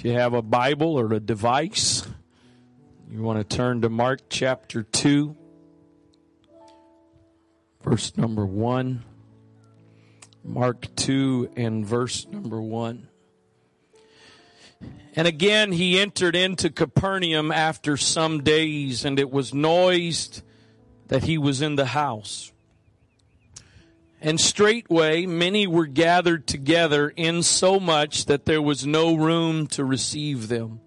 If you have a Bible or a device, you want to turn to Mark chapter 2, verse number 1. Mark 2 and verse number 1. And again he entered into Capernaum after some days, and it was noised that he was in the house. And straightway many were gathered together in so much that there was no room to receive them.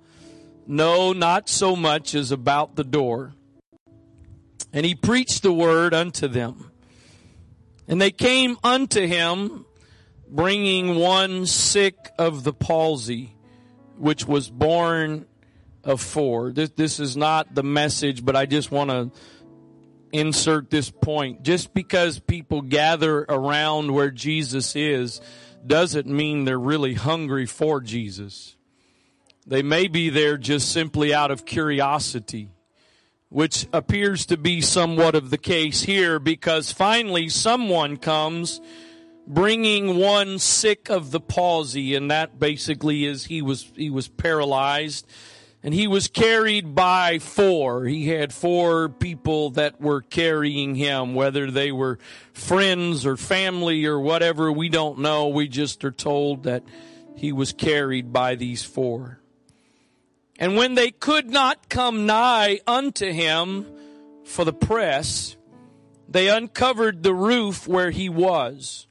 No, not so much as about the door. And he preached the word unto them. And they came unto him, bringing one sick of the palsy, which was borne of four. This, this is not the message, but I just want to insert this point. Just because people gather around where Jesus is doesn't mean they're really hungry for Jesus. They may be there just simply out of curiosity, which appears to be somewhat of the case here because finally someone comes bringing one sick of the palsy and that basically is he was he was paralyzed and he was carried by four. He had four people that were carrying him, whether they were friends or family or whatever, we don't know. We just are told that he was carried by these four. And when they could not come nigh unto him for the press, they uncovered the roof where he was.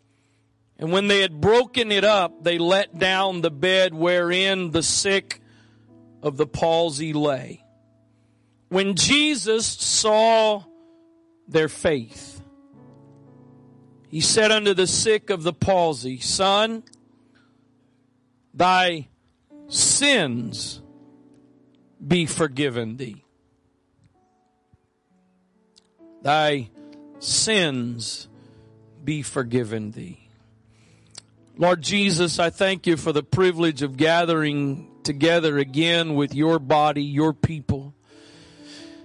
And when they had broken it up, they let down the bed wherein the sick of the palsy lay. When Jesus saw their faith, he said unto the sick of the palsy, Son, thy sins be forgiven thee. Thy sins be forgiven thee. Lord Jesus, I thank you for the privilege of gathering together again with your body, your people.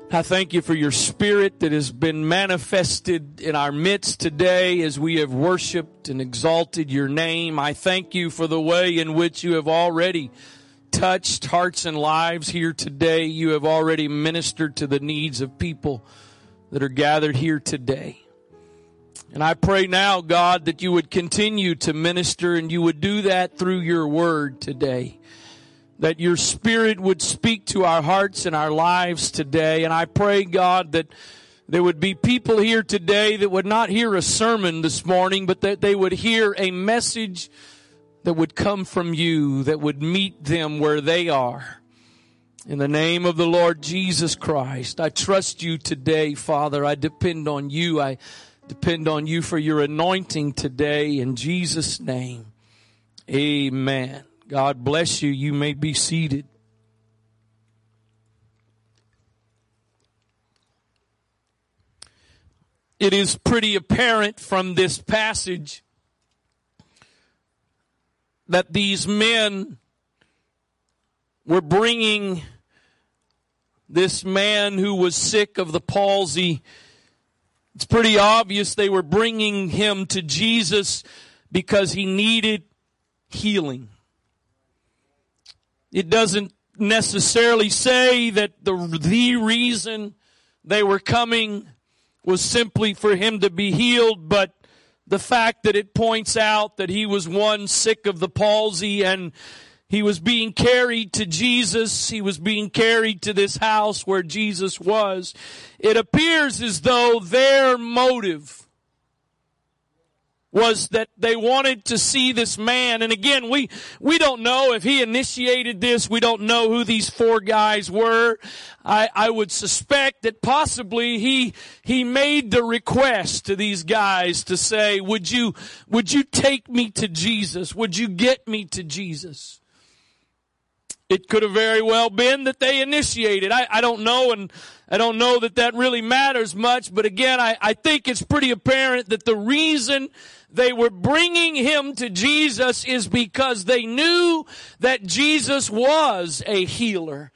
I thank you for your spirit that has been manifested in our midst today as we have worshiped and exalted your name. I thank you for the way in which you have already touched hearts and lives here today. You have already ministered to the needs of people that are gathered here today. And I pray now, God, that you would continue to minister and you would do that through your word today that your spirit would speak to our hearts and our lives today. And I pray, God, that there would be people here today that would not hear a sermon this morning, but that they would hear a message that would come from you, that would meet them where they are. In the name of the Lord Jesus Christ, I trust you today, Father. I depend on you. I depend on you for your anointing today in Jesus' name. Amen. God bless you. You may be seated. It is pretty apparent from this passage that these men were bringing this man who was sick of the palsy. It's pretty obvious they were bringing him to Jesus because he needed healing. It doesn't necessarily say that the, the reason they were coming was simply for him to be healed, but the fact that it points out that he was one sick of the palsy and he was being carried to Jesus. He was being carried to this house where Jesus was. It appears as though their motive was that they wanted to see this man. And again, we, we don't know if he initiated this. We don't know who these four guys were. I, I would suspect that possibly he, he made the request to these guys to say, would you, would you take me to Jesus? Would you get me to Jesus? It could have very well been that they initiated. I, I don't know, and I don't know that that really matters much, but again, I, I think it's pretty apparent that the reason they were bringing him to Jesus is because they knew that Jesus was a healer.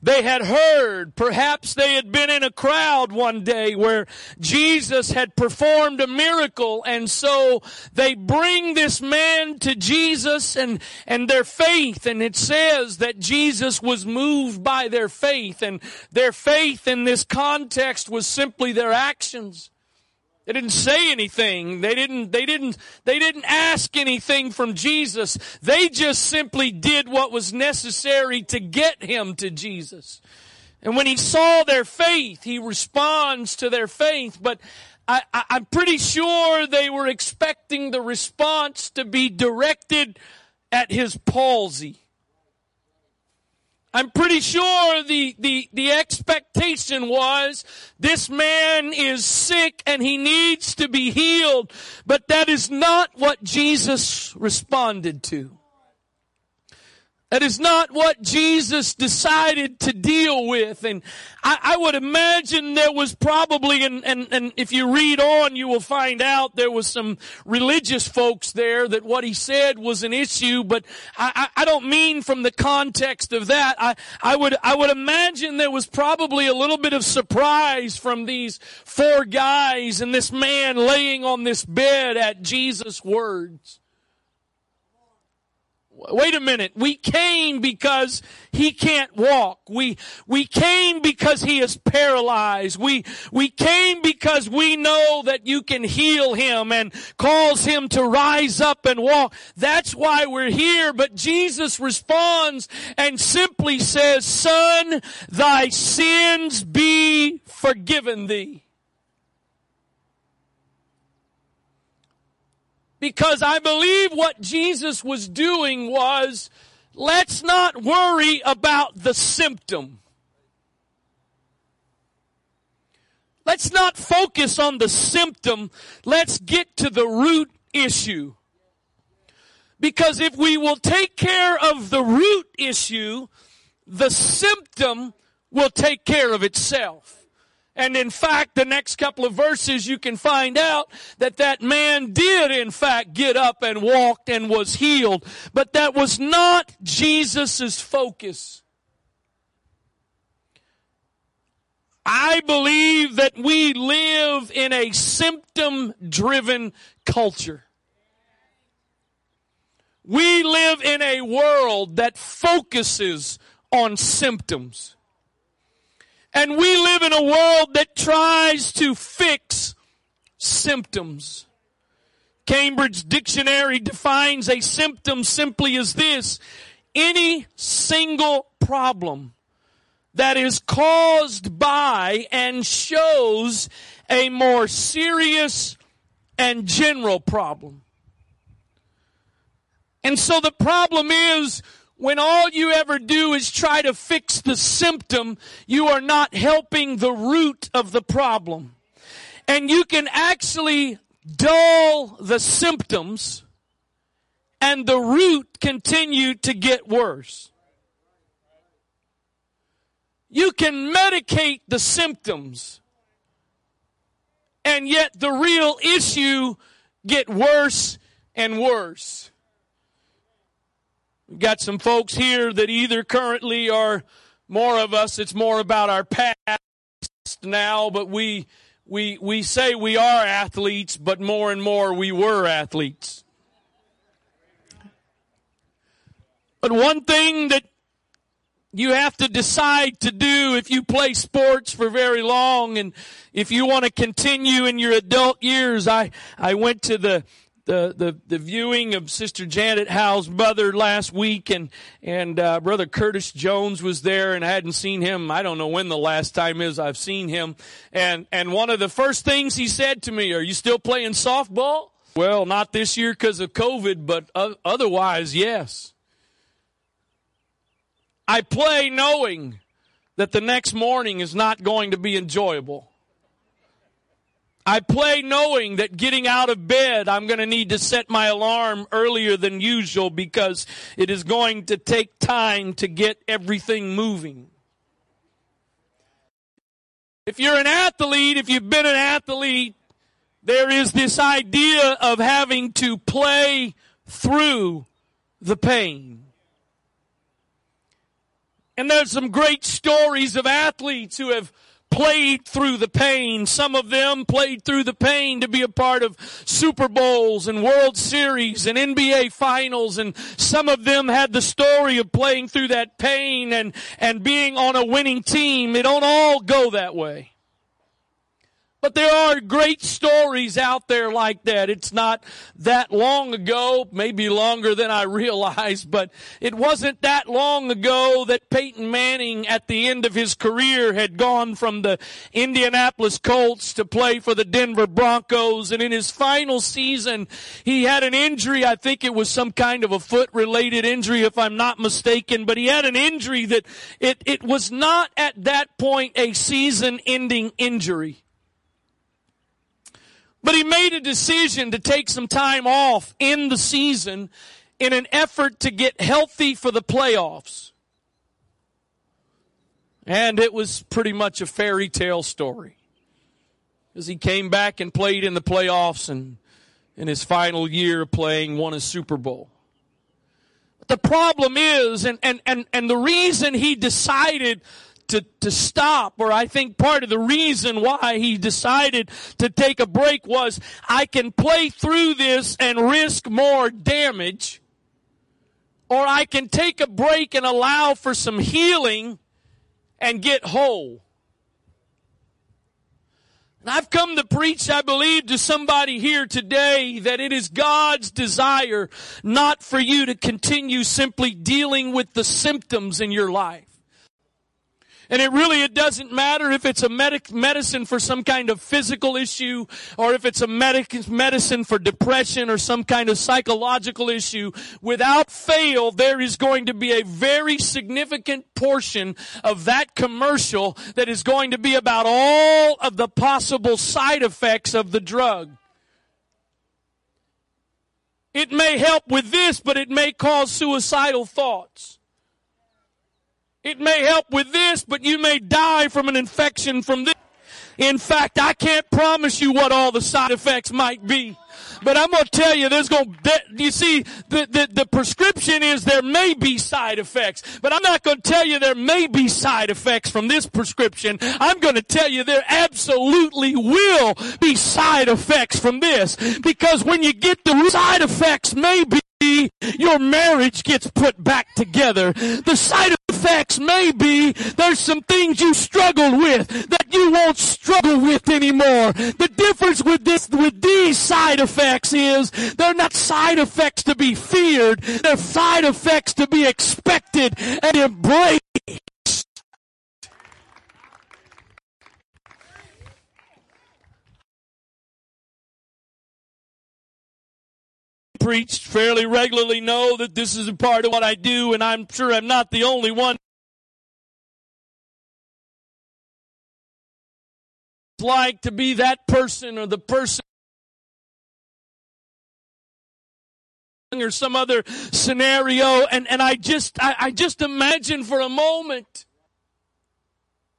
They had heard, perhaps they had been in a crowd one day where Jesus had performed a miracle and so they bring this man to Jesus and, and their faith and it says that Jesus was moved by their faith and their faith in this context was simply their actions. They didn't say anything. They didn't, they didn't, they didn't ask anything from Jesus. They just simply did what was necessary to get him to Jesus. And when he saw their faith, he responds to their faith, but I, am pretty sure they were expecting the response to be directed at his palsy. I'm pretty sure the, the, the expectation was this man is sick and he needs to be healed, but that is not what Jesus responded to. That is not what Jesus decided to deal with. And I, I would imagine there was probably, and, and, and if you read on, you will find out there was some religious folks there that what he said was an issue, but I, I, I don't mean from the context of that. I, I would, I would imagine there was probably a little bit of surprise from these four guys and this man laying on this bed at Jesus' words. Wait a minute. We came because he can't walk. We, we came because he is paralyzed. We, we came because we know that you can heal him and cause him to rise up and walk. That's why we're here. But Jesus responds and simply says, son, thy sins be forgiven thee. Because I believe what Jesus was doing was, let's not worry about the symptom. Let's not focus on the symptom. Let's get to the root issue. Because if we will take care of the root issue, the symptom will take care of itself. And in fact, the next couple of verses you can find out that that man did in fact get up and walked and was healed. But that was not Jesus' focus. I believe that we live in a symptom driven culture. We live in a world that focuses on symptoms. And we live in a world that tries to fix symptoms. Cambridge Dictionary defines a symptom simply as this any single problem that is caused by and shows a more serious and general problem. And so the problem is when all you ever do is try to fix the symptom, you are not helping the root of the problem. And you can actually dull the symptoms and the root continue to get worse. You can medicate the symptoms and yet the real issue get worse and worse. We've got some folks here that either currently are more of us, it's more about our past now, but we, we, we say we are athletes, but more and more we were athletes. But one thing that you have to decide to do if you play sports for very long and if you want to continue in your adult years, I, I went to the the, the, the viewing of Sister Janet Howe's mother last week, and and uh, Brother Curtis Jones was there, and I hadn't seen him. I don't know when the last time is I've seen him. And and one of the first things he said to me, "Are you still playing softball?" Well, not this year because of COVID, but otherwise, yes. I play knowing that the next morning is not going to be enjoyable. I play knowing that getting out of bed, I'm going to need to set my alarm earlier than usual because it is going to take time to get everything moving. If you're an athlete, if you've been an athlete, there is this idea of having to play through the pain. And there's some great stories of athletes who have played through the pain. Some of them played through the pain to be a part of Super Bowls and World Series and NBA finals. And some of them had the story of playing through that pain and, and being on a winning team. It don't all go that way. But there are great stories out there like that. It's not that long ago, maybe longer than I realized, but it wasn't that long ago that Peyton Manning at the end of his career had gone from the Indianapolis Colts to play for the Denver Broncos. And in his final season, he had an injury. I think it was some kind of a foot related injury, if I'm not mistaken, but he had an injury that it, it was not at that point a season ending injury. But he made a decision to take some time off in the season in an effort to get healthy for the playoffs. And it was pretty much a fairy tale story. As he came back and played in the playoffs and in his final year playing won a Super Bowl. But the problem is, and, and, and, and the reason he decided to, to stop, or I think part of the reason why he decided to take a break was I can play through this and risk more damage, or I can take a break and allow for some healing and get whole. And I've come to preach, I believe, to somebody here today that it is God's desire not for you to continue simply dealing with the symptoms in your life. And it really, it doesn't matter if it's a medic, medicine for some kind of physical issue or if it's a medic, medicine for depression or some kind of psychological issue. Without fail, there is going to be a very significant portion of that commercial that is going to be about all of the possible side effects of the drug. It may help with this, but it may cause suicidal thoughts. It may help with this, but you may die from an infection from this. In fact, I can't promise you what all the side effects might be. But I'm going to tell you, there's going to, you see, the, the, the prescription is there may be side effects. But I'm not going to tell you there may be side effects from this prescription. I'm going to tell you there absolutely will be side effects from this. Because when you get the side effects maybe your marriage gets put back together. The side effects may be there's some things you struggled with that you won't struggle with anymore. The difference with this, with these side effects is they're not side effects to be feared. They're side effects to be expected and embraced. Preached fairly regularly know that this is a part of what I do, and I'm sure I'm not the only one. It's like to be that person or the person or some other scenario and, and I just I, I just imagine for a moment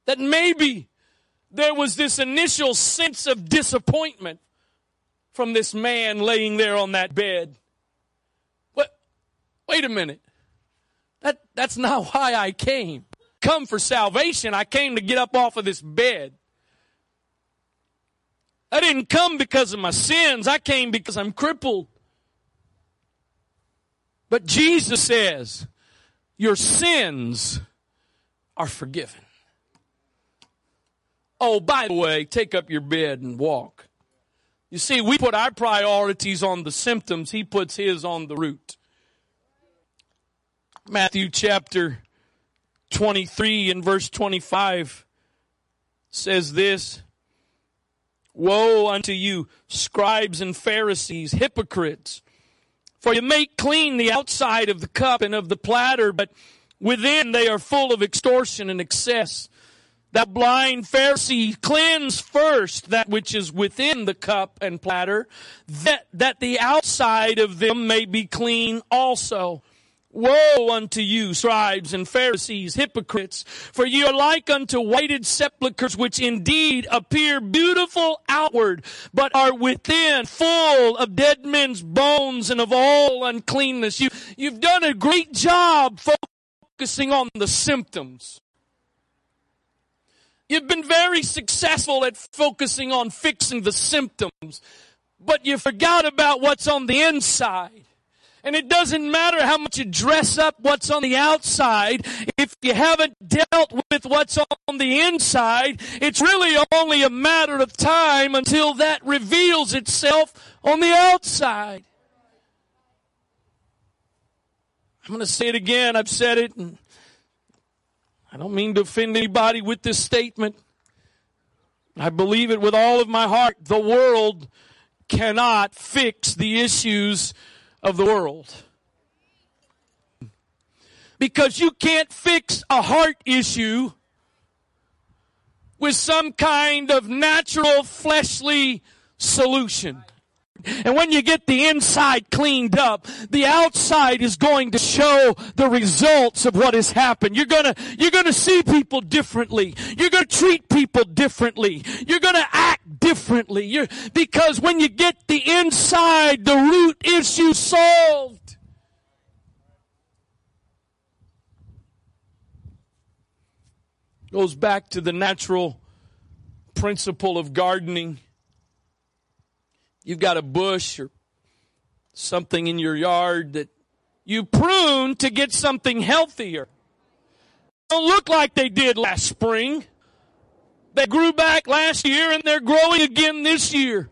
that maybe there was this initial sense of disappointment from this man laying there on that bed. Wait a minute. That, that's not why I came. Come for salvation. I came to get up off of this bed. I didn't come because of my sins. I came because I'm crippled. But Jesus says, your sins are forgiven. Oh, by the way, take up your bed and walk. You see, we put our priorities on the symptoms, he puts his on the root. Matthew chapter 23 and verse 25 says this Woe unto you, scribes and Pharisees, hypocrites! For you make clean the outside of the cup and of the platter, but within they are full of extortion and excess. That blind Pharisee cleanse first that which is within the cup and platter, that, that the outside of them may be clean also. Woe unto you, scribes and Pharisees, hypocrites, for you are like unto whited sepulchres, which indeed appear beautiful outward, but are within full of dead men's bones and of all uncleanness. You, you've done a great job, focusing on the symptoms. You've been very successful at focusing on fixing the symptoms, but you forgot about what's on the inside. And it doesn't matter how much you dress up what's on the outside. If you haven't dealt with what's on the inside, it's really only a matter of time until that reveals itself on the outside. I'm going to say it again. I've said it. And I don't mean to offend anybody with this statement. I believe it with all of my heart. The world cannot fix the issues of the world. Because you can't fix a heart issue with some kind of natural fleshly solution. And when you get the inside cleaned up, the outside is going to show the results of what has happened. You're gonna, you're gonna see people differently. You're gonna treat people differently. You're gonna act differently. You're, because when you get the inside, the root issue solved. Goes back to the natural principle of gardening You've got a bush or something in your yard that you prune to get something healthier. Don't look like they did last spring. They grew back last year and they're growing again this year.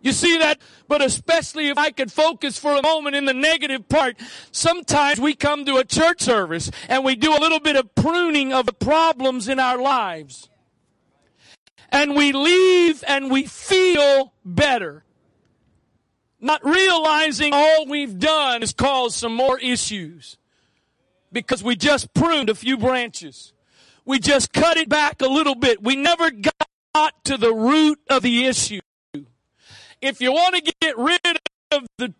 You see that? But especially if I could focus for a moment in the negative part, sometimes we come to a church service and we do a little bit of pruning of the problems in our lives. And we leave and we feel better not realizing all we've done has caused some more issues because we just pruned a few branches. We just cut it back a little bit. We never got to the root of the issue. If you want to get rid of the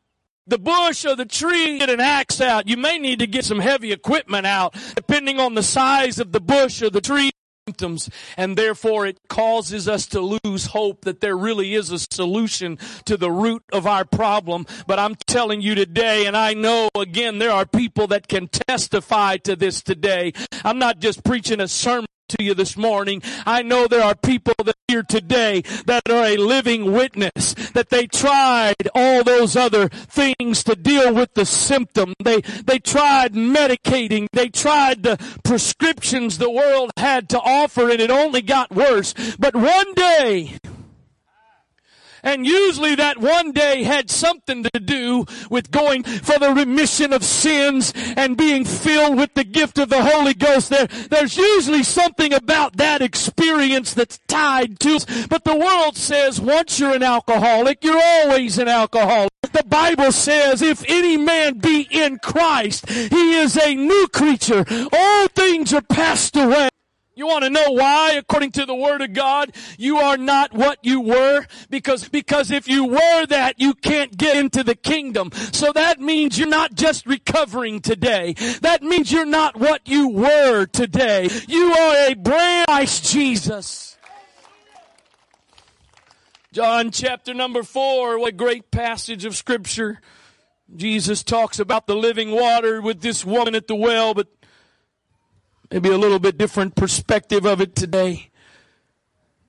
the bush or the tree, get an axe out. You may need to get some heavy equipment out, depending on the size of the bush or the tree symptoms and therefore it causes us to lose hope that there really is a solution to the root of our problem. But I'm telling you today, and I know again there are people that can testify to this today. I'm not just preaching a sermon to you this morning. I know there are people that here today that are a living witness that they tried all those other things to deal with the symptom. They, they tried medicating. They tried the prescriptions the world had to offer and it only got worse. But one day, and usually that one day had something to do with going for the remission of sins and being filled with the gift of the Holy Ghost. There, there's usually something about that experience that's tied to us. But the world says once you're an alcoholic, you're always an alcoholic. The Bible says if any man be in Christ, he is a new creature. All things are passed away. You want to know why, according to the Word of God, you are not what you were? Because, because if you were that, you can't get into the kingdom. So that means you're not just recovering today. That means you're not what you were today. You are a brand Christ Jesus. John chapter number four, what a great passage of scripture. Jesus talks about the living water with this woman at the well, but maybe a little bit different perspective of it today.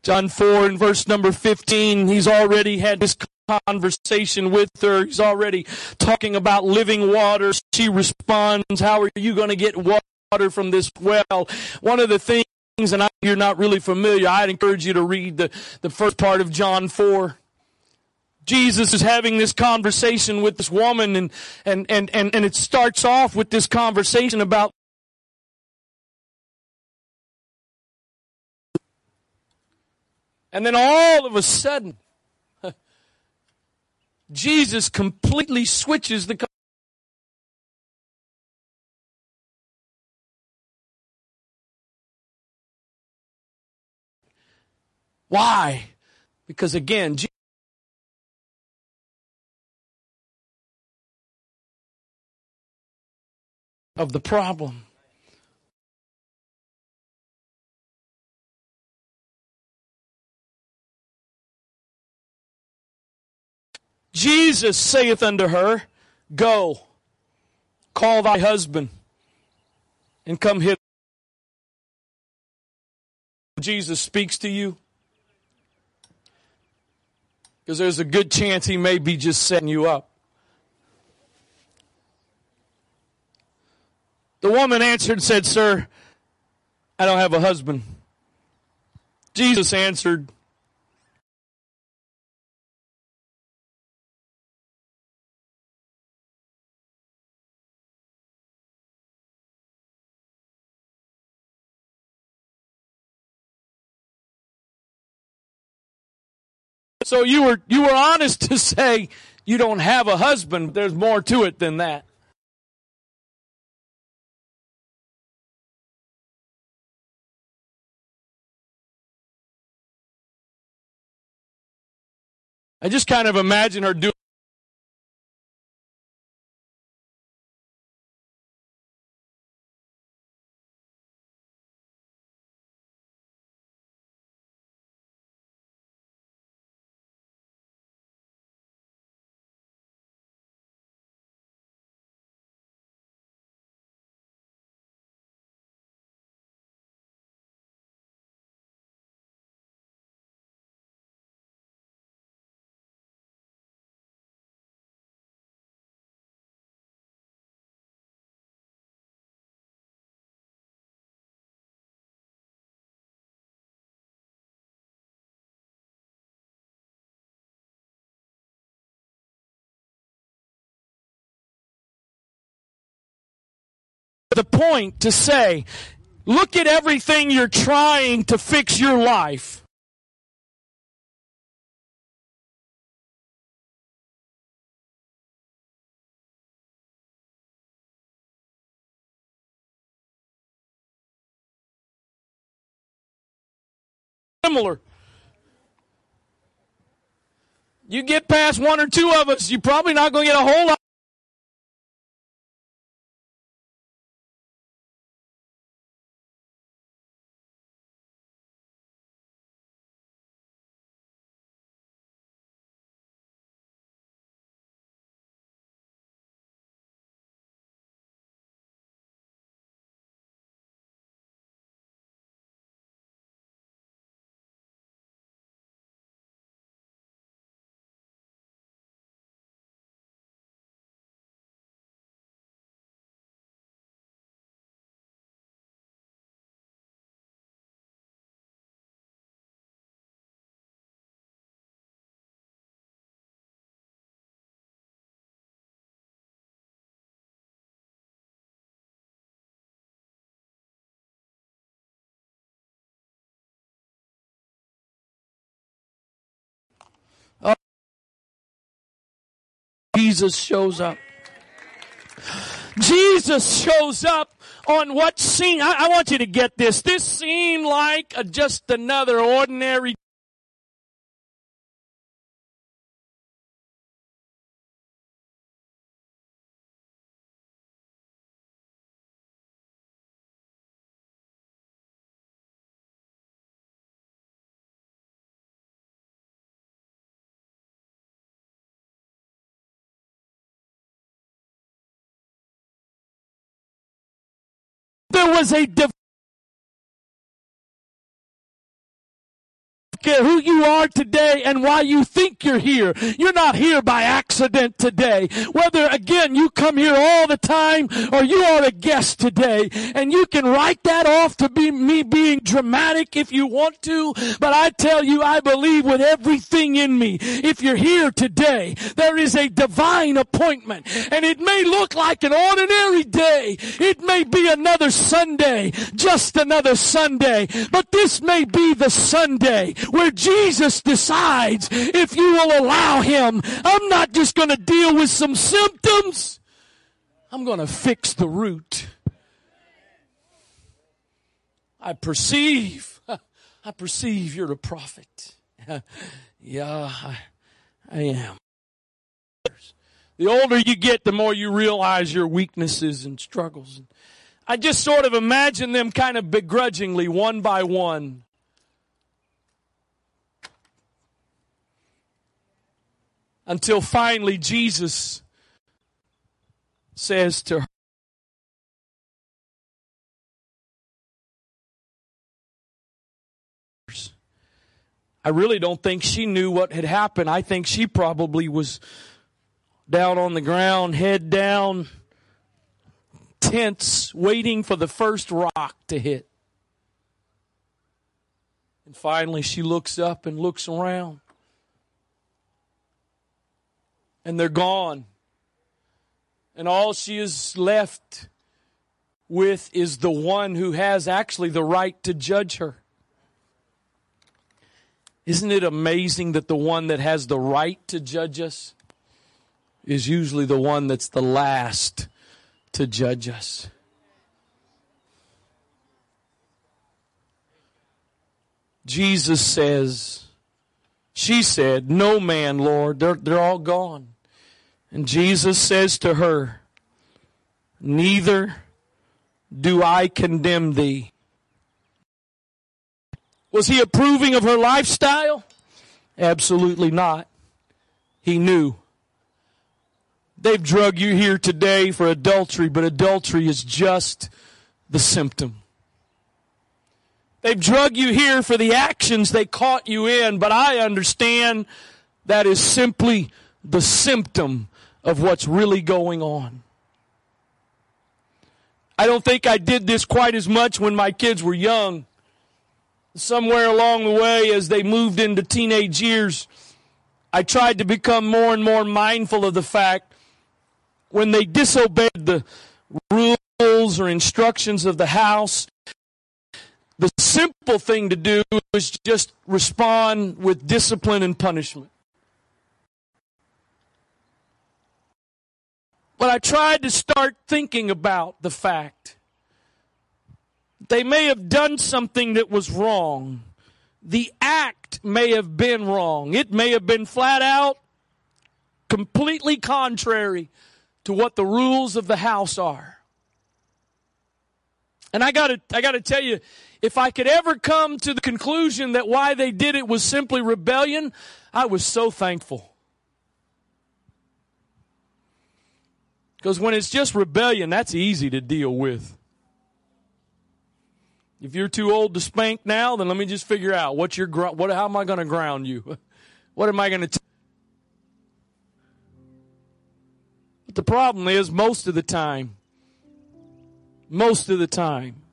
John 4 and verse number 15, he's already had this conversation with her. He's already talking about living water. She responds, how are you going to get water from this well? One of the things, and I, you're not really familiar, I'd encourage you to read the, the first part of John 4. Jesus is having this conversation with this woman and, and, and, and, and it starts off with this conversation about And then all of a sudden, Jesus completely switches the Why? Because again, of the problem. Jesus saith unto her, Go, call thy husband. and come hither. Jesus speaks to you. Because there's a good chance he may be just setting you up. The woman answered and said, Sir, I don't have a husband. Jesus answered, So you were you were honest to say you don't have a husband. But there's more to it than that. I just kind of imagine her doing the point to say, look at everything you're trying to fix your life. Similar. You get past one or two of us, you're probably not going to get a whole lot. Jesus shows up. Jesus shows up on what scene? I, I, want you to get this. This seemed like a, just another ordinary there was a care who you are today and why you think you're here. You're not here by accident today. Whether again you come here all the time or you are a guest today and you can write that off to be me being dramatic if you want to. But I tell you, I believe with everything in me, if you're here today, there is a divine appointment and it may look like an ordinary day. It may be another Sunday, just another Sunday, but this may be the Sunday where Jesus decides if you will allow him. I'm not just going to deal with some symptoms. I'm going to fix the root. I perceive, I perceive you're a prophet. yeah, I, I am. The older you get, the more you realize your weaknesses and struggles. I just sort of imagine them kind of begrudgingly, one by one, until finally Jesus says to her, I really don't think she knew what had happened. I think she probably was down on the ground, head down, tense, waiting for the first rock to hit. And finally, she looks up and looks around. And they're gone. And all she is left with is the one who has actually the right to judge her. Isn't it amazing that the one that has the right to judge us is usually the one that's the last to judge us? Jesus says, she said, No man, Lord, they're, they're all gone. And Jesus says to her, Neither do I condemn thee. Was he approving of her lifestyle? Absolutely not. He knew. They've drug you here today for adultery, but adultery is just the symptom. They've drug you here for the actions they caught you in, but I understand that is simply the symptom of what's really going on. I don't think I did this quite as much when my kids were young. Somewhere along the way, as they moved into teenage years, I tried to become more and more mindful of the fact when they disobeyed the rules or instructions of the house, the simple thing to do is just respond with discipline and punishment. But I tried to start thinking about the fact they may have done something that was wrong. The act may have been wrong. It may have been flat out completely contrary to what the rules of the house are. And I gotta, I gotta tell you, if I could ever come to the conclusion that why they did it was simply rebellion, I was so thankful. Because when it's just rebellion, that's easy to deal with. If you're too old to spank now, then let me just figure out what your what how am I going to ground you? What am I going to But the problem is most of the time most of the time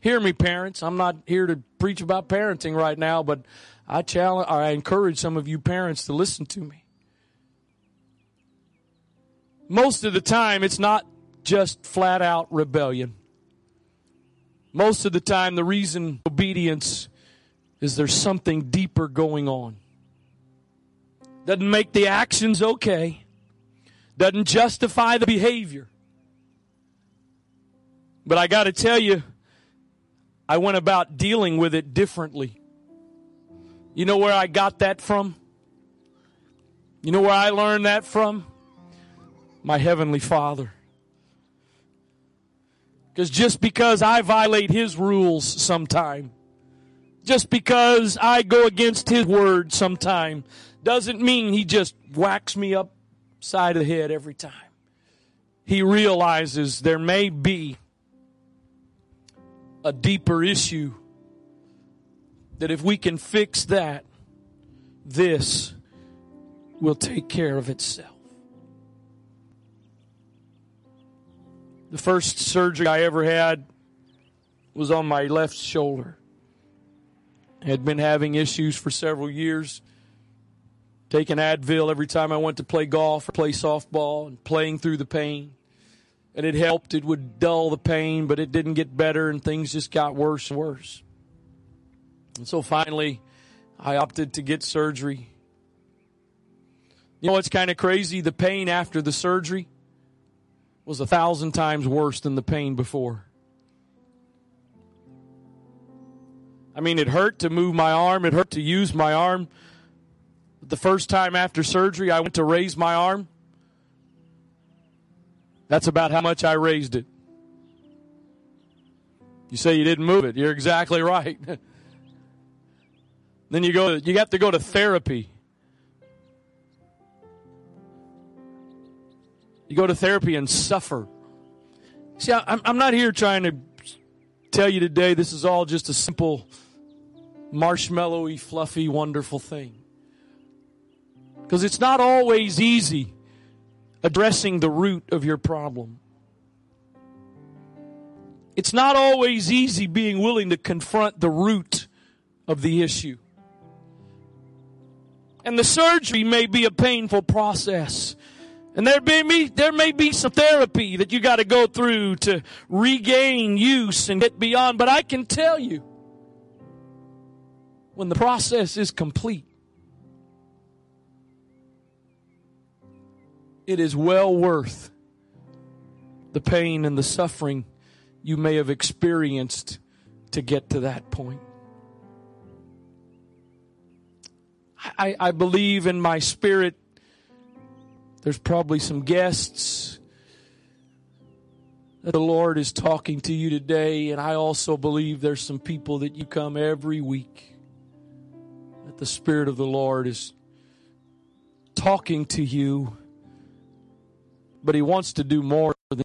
hear me parents, I'm not here to preach about parenting right now, but I challenge I encourage some of you parents to listen to me most of the time it's not just flat out rebellion. Most of the time, the reason obedience is there's something deeper going on. Doesn't make the actions okay, doesn't justify the behavior. But I got to tell you, I went about dealing with it differently. You know where I got that from? You know where I learned that from? My Heavenly Father. Because just because I violate His rules sometime, just because I go against His word sometime, doesn't mean He just whacks me upside of the head every time. He realizes there may be a deeper issue that if we can fix that, this will take care of itself. The first surgery I ever had was on my left shoulder. I had been having issues for several years, taking Advil every time I went to play golf or play softball and playing through the pain. And it helped. It would dull the pain, but it didn't get better and things just got worse and worse. And so finally, I opted to get surgery. You know what's kind of crazy? The pain after the surgery was a thousand times worse than the pain before. I mean, it hurt to move my arm, it hurt to use my arm. The first time after surgery, I went to raise my arm. That's about how much I raised it. You say you didn't move it. You're exactly right. then you go you have to go to therapy. You go to therapy and suffer. See, I'm, I'm not here trying to tell you today this is all just a simple marshmallowy, fluffy, wonderful thing. Because it's not always easy addressing the root of your problem. It's not always easy being willing to confront the root of the issue. And the surgery may be a painful process. And there may be, there may be some therapy that you got to go through to regain use and get beyond. But I can tell you, when the process is complete, it is well worth the pain and the suffering you may have experienced to get to that point. I, I believe in my spirit there's probably some guests that the Lord is talking to you today, and I also believe there's some people that you come every week that the Spirit of the Lord is talking to you but He wants to do more than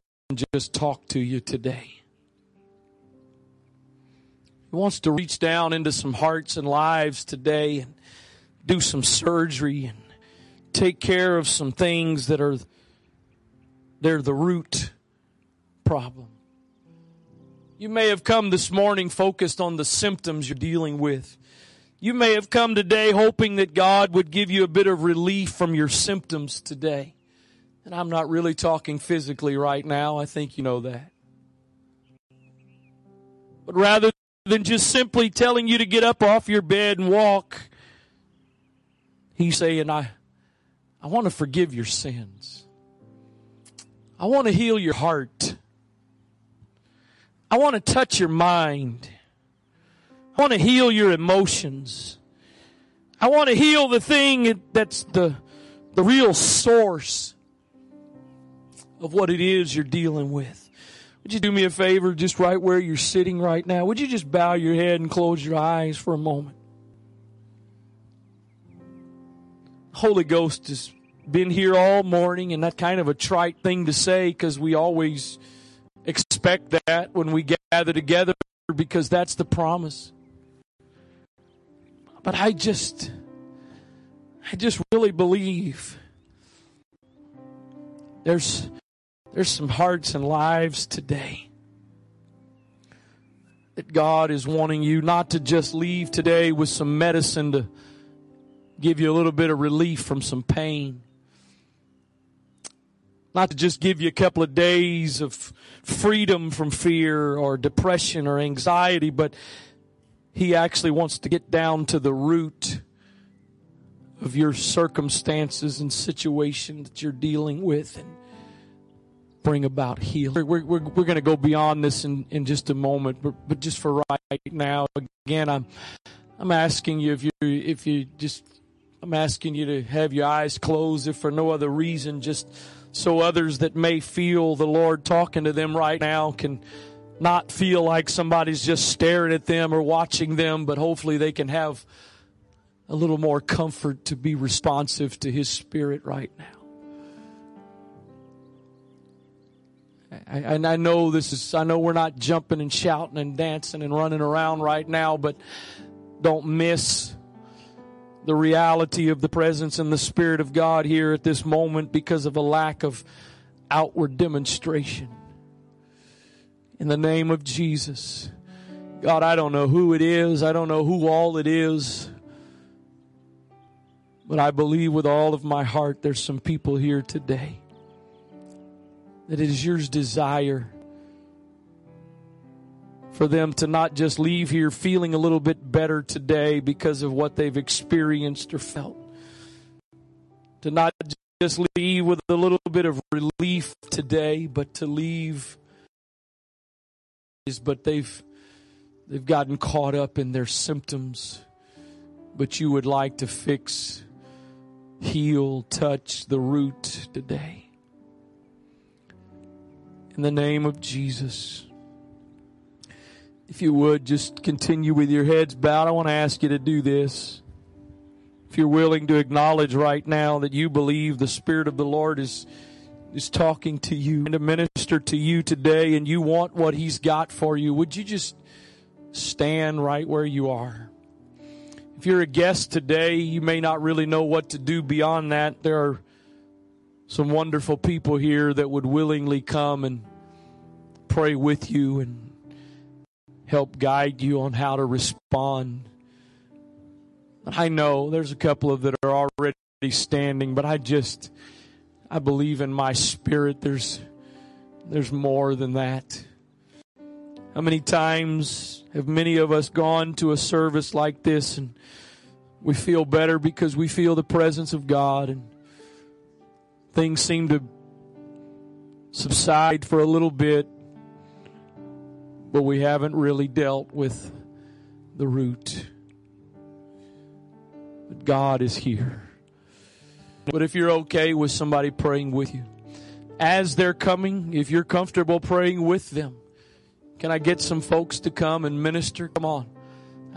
just talk to you today. He wants to reach down into some hearts and lives today and do some surgery and take care of some things that are they're the root problem. You may have come this morning focused on the symptoms you're dealing with. You may have come today hoping that God would give you a bit of relief from your symptoms today. And I'm not really talking physically right now. I think you know that. But rather than just simply telling you to get up off your bed and walk, he's saying, I, I want to forgive your sins. I want to heal your heart. I want to touch your mind. I want to heal your emotions. I want to heal the thing that's the, the real source of what it is you're dealing with. Would you do me a favor, just right where you're sitting right now? Would you just bow your head and close your eyes for a moment? Holy Ghost has been here all morning, and that kind of a trite thing to say because we always expect that when we gather together because that's the promise. But I just, I just really believe there's there's some hearts and lives today that God is wanting you not to just leave today with some medicine to give you a little bit of relief from some pain. Not to just give you a couple of days of freedom from fear or depression or anxiety, but He actually wants to get down to the root of your circumstances and situation that you're dealing with. And bring about healing. We're, we're, we're going to go beyond this in, in just a moment, but, but just for right now, again, I'm, I'm asking you if you, if you just, I'm asking you to have your eyes closed if for no other reason, just so others that may feel the Lord talking to them right now can not feel like somebody's just staring at them or watching them, but hopefully they can have a little more comfort to be responsive to His Spirit right now. and I know this is, I know we're not jumping and shouting and dancing and running around right now, but don't miss the reality of the presence and the Spirit of God here at this moment because of a lack of outward demonstration. In the name of Jesus. God, I don't know who it is. I don't know who all it is. But I believe with all of my heart there's some people here today that it is your desire for them to not just leave here feeling a little bit better today because of what they've experienced or felt. To not just leave with a little bit of relief today, but to leave but they've they've gotten caught up in their symptoms but you would like to fix heal touch the root today in the name of Jesus. If you would just continue with your heads bowed, I want to ask you to do this. If you're willing to acknowledge right now that you believe the Spirit of the Lord is, is talking to you and to minister to you today and you want what He's got for you, would you just stand right where you are? If you're a guest today, you may not really know what to do beyond that. There are some wonderful people here that would willingly come and pray with you and help guide you on how to respond. I know there's a couple of that are already standing, but I just I believe in my spirit there's there's more than that. How many times have many of us gone to a service like this and we feel better because we feel the presence of God and things seem to subside for a little bit, but we haven't really dealt with the root. But God is here. But if you're okay with somebody praying with you, as they're coming, if you're comfortable praying with them, can I get some folks to come and minister? Come on.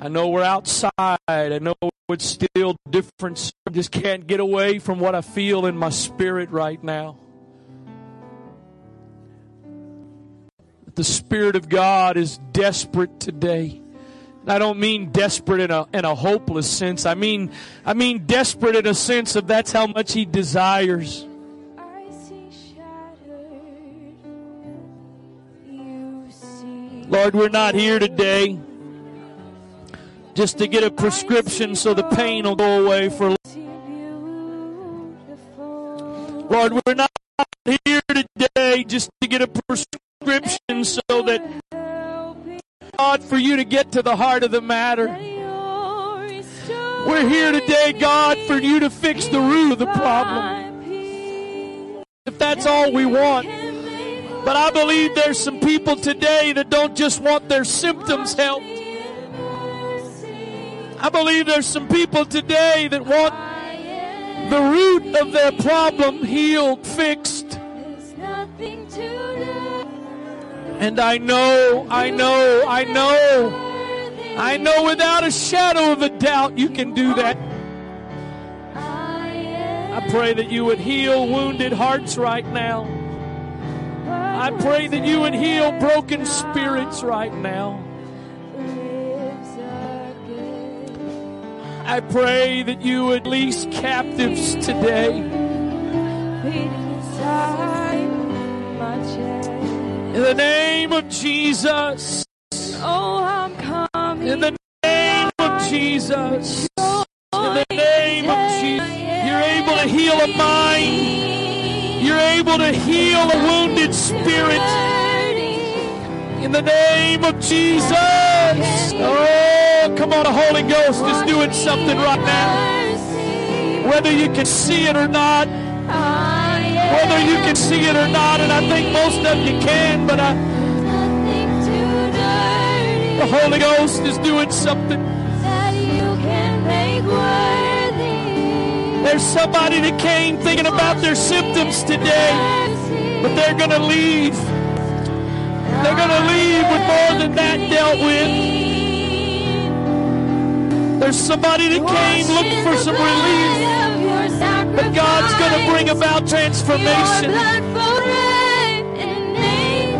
I know we're outside. I know it's still different. I just can't get away from what I feel in my spirit right now. The Spirit of God is desperate today. I don't mean desperate in a in a hopeless sense. I mean I mean desperate in a sense of that's how much he desires. Lord, we're not here today just to get a prescription so the pain will go away for Lord, we're not here today just to get a prescription so that God, for you to get to the heart of the matter. We're here today, God, for you to fix the root of the problem. If that's all we want. But I believe there's some people today that don't just want their symptoms helped. I believe there's some people today that want the root of their problem healed, fixed. And I know, I know, I know, I know without a shadow of a doubt you can do that. I pray that you would heal wounded hearts right now. I pray that you would heal broken spirits right now. I pray that you would release captives today. In the name of Jesus. Oh, I'm coming. In the name of Jesus. In the name of Jesus. You're able to heal a mind. You're able to heal a wounded spirit. In the name of Jesus. Oh, come on, the Holy Ghost is doing something right now. Whether you can see it or not, whether you can see it or not, and I think most of you can, but I, the Holy Ghost is doing something. There's somebody that came thinking about their symptoms today, but they're going to leave. They're going to leave with more than that dealt with. There's somebody that came looking for some relief. But God's going to bring about transformation.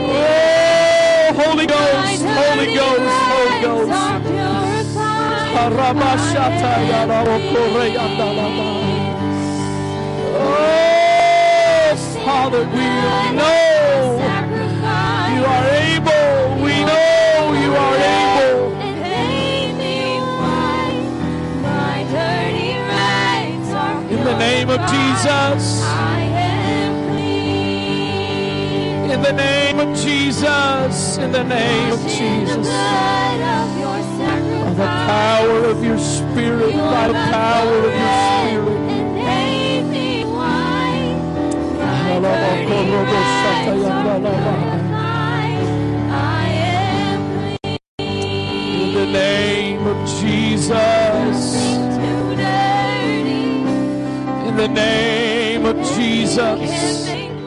Oh, Holy Ghost, Holy Ghost, Holy Ghost. Oh, Father, we know you are able. We know you are able. Name of Jesus. In the name of Jesus. In the name of Jesus. By the power of your spirit. Ah, By the power of your spirit. In the name of Jesus. The name of Jesus.